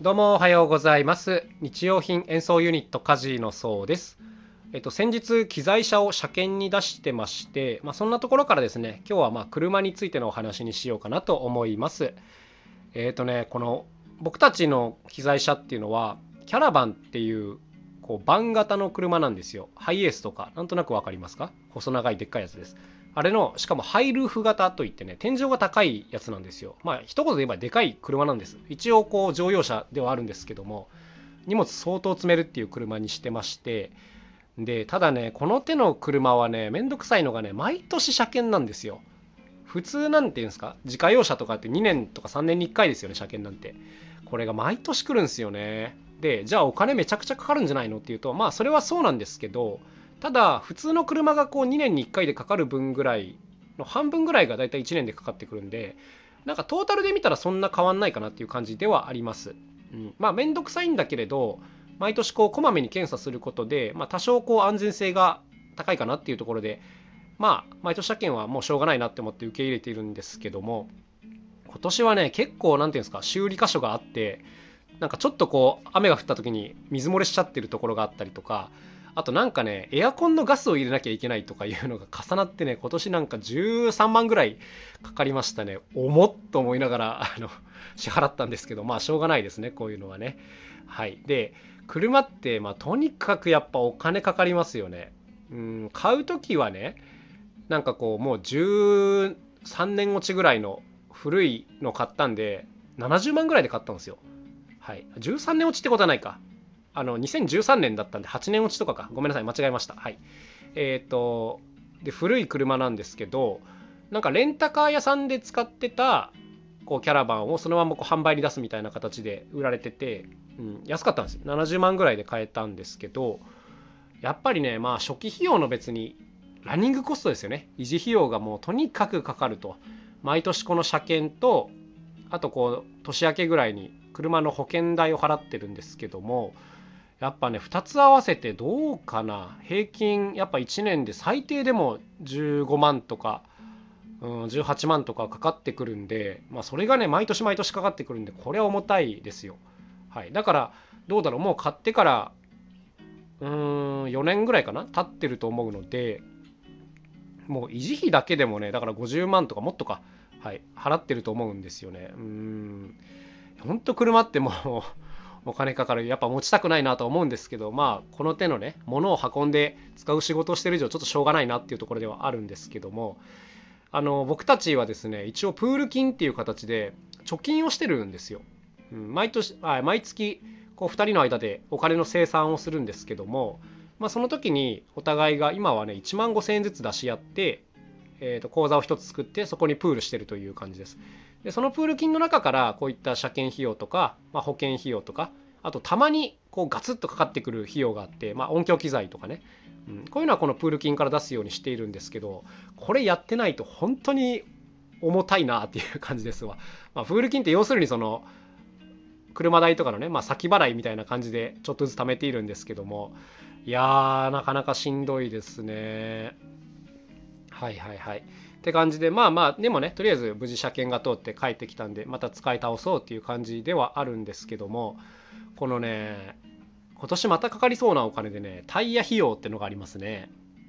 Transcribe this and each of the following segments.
どうもおはようございます。日用品演奏ユニットカジのそうです。えっと先日機材車を車検に出してましてまあ、そんなところからですね今日はま車についてのお話にしようかなと思います。えっとねこの僕たちの機材車っていうのはキャラバンっていうこうバン型の車なんですよ。ハイエースとかなんとなく分かりますか？細長いでっかいやつです。あれのしかもハイルーフ型といってね天井が高いやつなんですよ。まあ一言で言えばでかい車なんです。一応こう乗用車ではあるんですけども荷物相当積めるっていう車にしてましてでただねこの手の車はねめんどくさいのがね毎年車検なんですよ。普通なんていうんですか自家用車とかって2年とか3年に1回ですよね車検なんて。これが毎年来るんですよね。でじゃあお金めちゃくちゃかかるんじゃないのっていうとまあそれはそうなんですけどただ普通の車がこう2年に1回でかかる分ぐらいの半分ぐらいがだいたい1年でかかってくるんでなんかトータルで見たらそんな変わんないかなっていう感じではあります、うん、まあ面倒くさいんだけれど毎年こうこまめに検査することで、まあ、多少こう安全性が高いかなっていうところでまあ毎年車検はもうしょうがないなって思って受け入れているんですけども今年はね結構何ていうんですか修理箇所があってなんかちょっとこう雨が降った時に水漏れしちゃってるところがあったりとかあとなんかね、エアコンのガスを入れなきゃいけないとかいうのが重なってね、今年なんか13万ぐらいかかりましたね。重っと思いながら、あの、支払ったんですけど、まあしょうがないですね、こういうのはね。はい。で、車って、まあとにかくやっぱお金かかりますよね。うん、買う時はね、なんかこう、もう13年落ちぐらいの古いの買ったんで、70万ぐらいで買ったんですよ。はい。13年落ちってことはないか。あの2013年だったんで8年落ちとかか。ごめんなさい間違えました。はい。えっ、ー、とで古い車なんですけどなんかレンタカー屋さんで使ってたこうキャラバンをそのままこう販売に出すみたいな形で売られてて、うん、安かったんですよ。70万ぐらいで買えたんですけどやっぱりねまあ初期費用の別にランニングコストですよね。維持費用がもうとにかくかかると。毎年この車検とあとこう年明けぐらいに車の保険代を払ってるんですけどもやっぱね2つ合わせてどうかな。平均やっぱ1年で最低でも15万とか、うん、18万とかかかってくるんで、まあ、それがね毎年毎年かかってくるんでこれは重たいですよ、はい、だからどうだろう。もう買ってからうーん4年ぐらいかな経ってると思うのでもう維持費だけでもねだから50万とかもっとか、はい、払ってると思うんですよね。うん。ほんと車ってもうお金かかるやっぱ持ちたくないなと思うんですけどまあこの手のね物を運んで使う仕事をしてる以上ちょっとしょうがないなっていうところではあるんですけどもあの僕たちはですね一応プール金っていう形で貯金をしてるんですよ。うん、毎年あ毎月こう2人の間でお金の生産をするんですけども、まあ、その時にお互いが今はね1万5000円ずつ出し合って、えー、と口座を1つ作ってそこにプールしてるという感じです。でそのプール金の中からこういった車検費用とか、まあ、保険費用とかあとたまにこうガツッとかかってくる費用があって、まあ、音響機材とかね、うん、こういうのはこのプール金から出すようにしているんですけどこれやってないと本当に重たいなっていう感じですわ。まあ、プール金って要するにその車代とかのね、まあ、先払いみたいな感じでちょっとずつ貯めているんですけどもいやーなかなかしんどいですね。はいはいはい。って感じでまあまあでもねとりあえず無事車検が通って帰ってきたんでまた使い倒そうっていう感じではあるんですけどもこのね今年またかかりそうなお金でねタイヤ費用ってのがありますね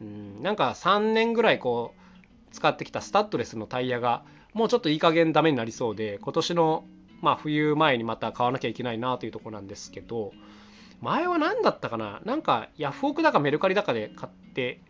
うんなんか3年ぐらいこう使ってきたスタッドレスのタイヤがもうちょっといい加減ダメになりそうで今年のまあ冬前にまた買わなきゃいけないなというとこなんですけど前は何だったかな？なんかヤフオクだかメルカリだかで買って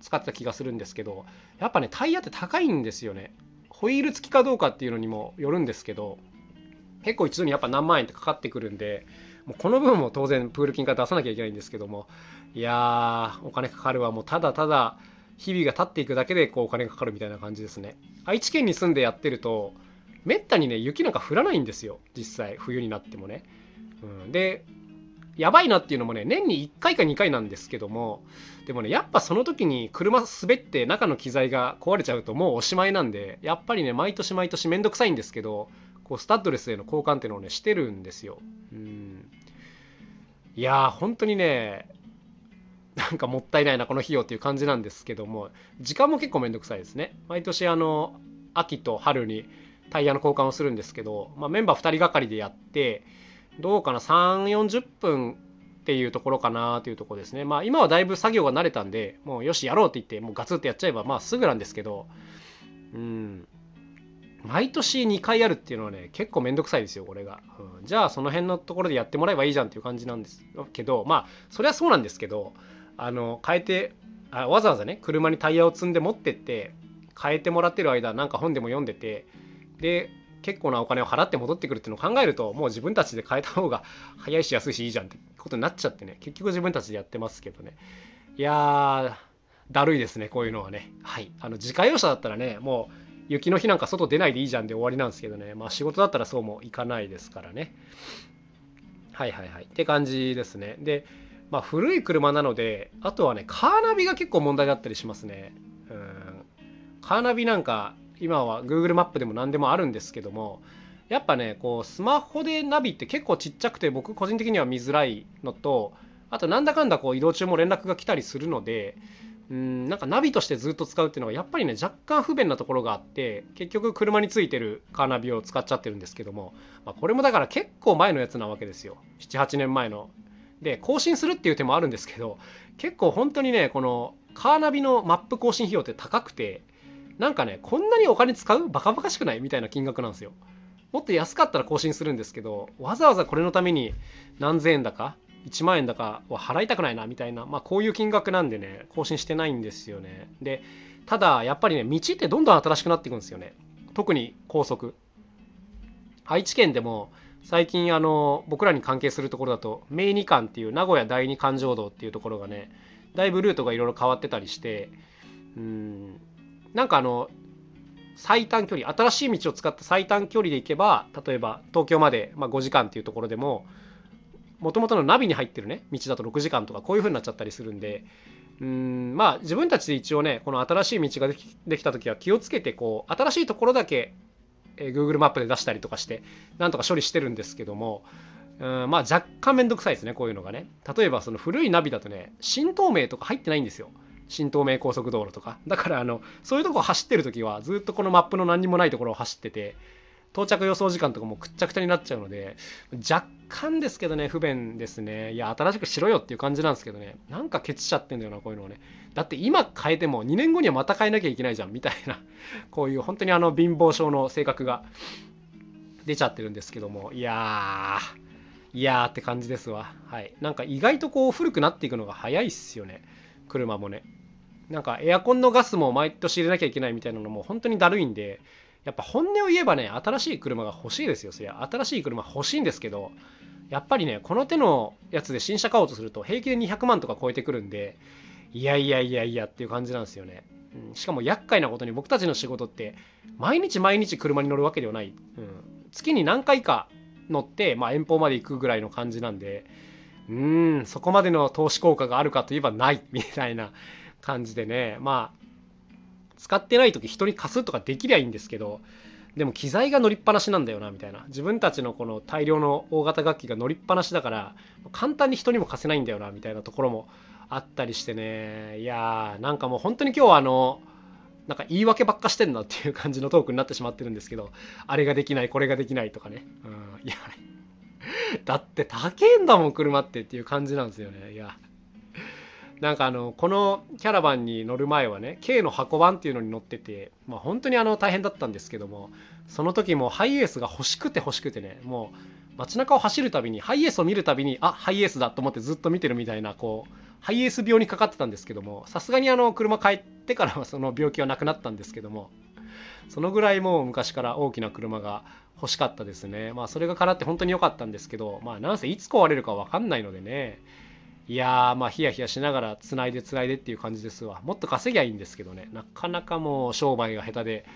使ってた気がするんですけどやっぱねタイヤって高いんですよね。ホイール付きかどうかっていうのにもよるんですけど結構一度にやっぱ何万円ってかかってくるんでもうこの分も当然プール金から出さなきゃいけないんですけどもいやーお金かかるわ。もうただただ日々が経っていくだけでこうお金かかるみたいな感じですね。愛知県に住んでやってるとめったにね雪なんか降らないんですよ。実際冬になってもね、うん、でやばいなっていうのもね年に1回か2回なんですけどもでもねやっぱその時に車滑って中の機材が壊れちゃうともうおしまいなんでやっぱりね毎年毎年めんどくさいんですけどこうスタッドレスへの交換っていうのをねしてるんですよ。うんいやー本当にねなんかもったいないなこの費用っていう感じなんですけども時間も結構めんどくさいですね。毎年あの秋と春にタイヤの交換をするんですけど、まあ、メンバー2人がかりでやってどうかな？3 4 0分っていうところかなというとこですね。まあ今はだいぶ作業が慣れたんでもうよしやろうって言ってもうガツッとやっちゃえばまあすぐなんですけど。うん。毎年2回やるっていうのはね結構めんどくさいですよこれが、うん、じゃあその辺のところでやってもらえばいいじゃんっていう感じなんですけどまあそれはそうなんですけどあの変えてあわざわざね車にタイヤを積んで持ってって変えてもらってる間なんか本でも読んでてで結構なお金を払って戻ってくるっていうのを考えるともう自分たちで変えた方が早いし安いしいいじゃんってことになっちゃってね。結局自分たちでやってますけどね。いやーだるいですねこういうのはね。はい。あの自家用車だったらねもう雪の日なんか外出ないでいいじゃんで終わりなんですけどね。まあ仕事だったらそうもいかないですからね。はいはいはい。って感じですね。でまあ古い車なのであとはねカーナビが結構問題だったりしますね。うん。カーナビなんか今は Google マップでも何でもあるんですけどもやっぱねこうスマホでナビって結構ちっちゃくて僕個人的には見づらいのとあとなんだかんだこう移動中も連絡が来たりするのでうんなんかナビとしてずっと使うっていうのはやっぱりね若干不便なところがあって結局車についてるカーナビを使っちゃってるんですけども、ま、これもだから結構前のやつなわけですよ78年前の。で更新するっていう手もあるんですけど結構本当にねこのカーナビのマップ更新費用って高くてなんかねこんなにお金使う？バカバカしくない？みたいな金額なんですよ。もっと安かったら更新するんですけどわざわざこれのために何千円だか1万円だかは払いたくないなみたいな、まあ、こういう金額なんでね更新してないんですよね。でただやっぱりね道ってどんどん新しくなっていくんですよね。特に高速。愛知県でも最近あの僕らに関係するところだと名二環っていう名古屋第二環状道っていうところがねだいぶルートがいろいろ変わってたりしてうんなんかあの最短距離新しい道を使った最短距離で行けば例えば東京まで、ま、5時間っていうところでももともとのナビに入ってるね道だと6時間とかこういう風になっちゃったりするんでうんまあ自分たちで一応ねこの新しい道ができできた時は気をつけてこう新しいところだけ、えー、Google マップで出したりとかしてなんとか処理してるんですけどもうんまあ若干めんどくさいですねこういうのがね。例えばその古いナビだとね新東名とか入ってないんですよ。新東名高速道路とか。だからあのそういうとこ走ってる時はずっとこのマップの何にもないところを走ってて到着予想時間とかもくっちゃくちゃになっちゃうので若干ですけどね不便ですね。いや新しくしろよっていう感じなんですけどね。なんかケチしちゃってんだよなこういうのをね。だって今変えても2年後にはまた変えなきゃいけないじゃんみたいな。こういう本当にあの貧乏症の性格が出ちゃってるんですけども。いやーいやーって感じですわ。はい。なんか意外とこう古くなっていくのが早いっすよね。車もね。なんかエアコンのガスも毎年入れなきゃいけないみたいなのも本当にだるいんでやっぱ本音を言えばね、新しい車が欲しいですよ。そりゃ、新しい車欲しいんですけど、やっぱりね、この手のやつで新車買おうとすると、平気で200万とか超えてくるんで、いやいやいやいやっていう感じなんですよね。うん、しかも厄介なことに僕たちの仕事って、毎日毎日車に乗るわけではない。うん、月に何回か乗って、まあ、遠方まで行くぐらいの感じなんで、うーん、そこまでの投資効果があるかといえばないみたいな感じでね、まあ、使ってない時人に貸すとかできりゃいいんですけどでも機材が乗りっぱなしなんだよなみたいな。自分たちのこの大量の大型楽器が乗りっぱなしだから簡単に人にも貸せないんだよなみたいなところもあったりしてね。いやーなんかもう本当に今日はあのなんか言い訳ばっかしてんなっていう感じのトークになってしまってるんですけどあれができないこれができないとかね、うん、いやだって高えんだもん車ってっていう感じなんですよね。いやなんかあのこのキャラバンに乗る前はね K の箱番っていうのに乗ってて、まあ、本当にあの大変だったんですけどもその時もハイエースが欲しくて欲しくてねもう街中を走るたびにハイエースを見るたびにあハイエースだと思ってずっと見てるみたいなこうハイエース病にかかってたんですけどもさすがにあの車帰ってからは その病気はなくなったんですけどもそのぐらいもう昔から大きな車が欲しかったですね。まあそれが叶って本当に良かったんですけどまあなんせいつ壊れるか分かんないのでねいやーまあヒヤヒヤしながらつないでつないでっていう感じですわ。もっと稼ぎゃいいんですけどね。なかなかもう商売が下手で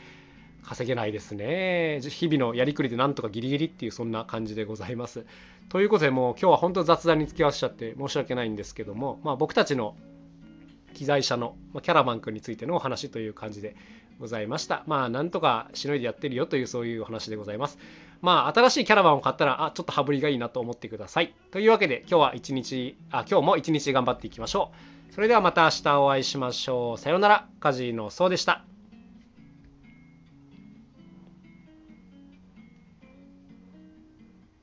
稼げないですね。日々のやりくりでなんとかギリギリっていうそんな感じでございます。ということでもう今日は本当雑談に付き合わせちゃって申し訳ないんですけども、まあ、僕たちの機材車の、まキャラバン君についてのお話という感じでございましたまあなんとかしのいでやってるよというそういうお話でございますまあ、新しいキャラバンを買ったら、あ、ちょっと羽振りがいいなと思ってください。というわけで、今日は一日、あ、今日も一日頑張っていきましょう。それではまた明日お会いしましょう。さようなら。カジノそうでした。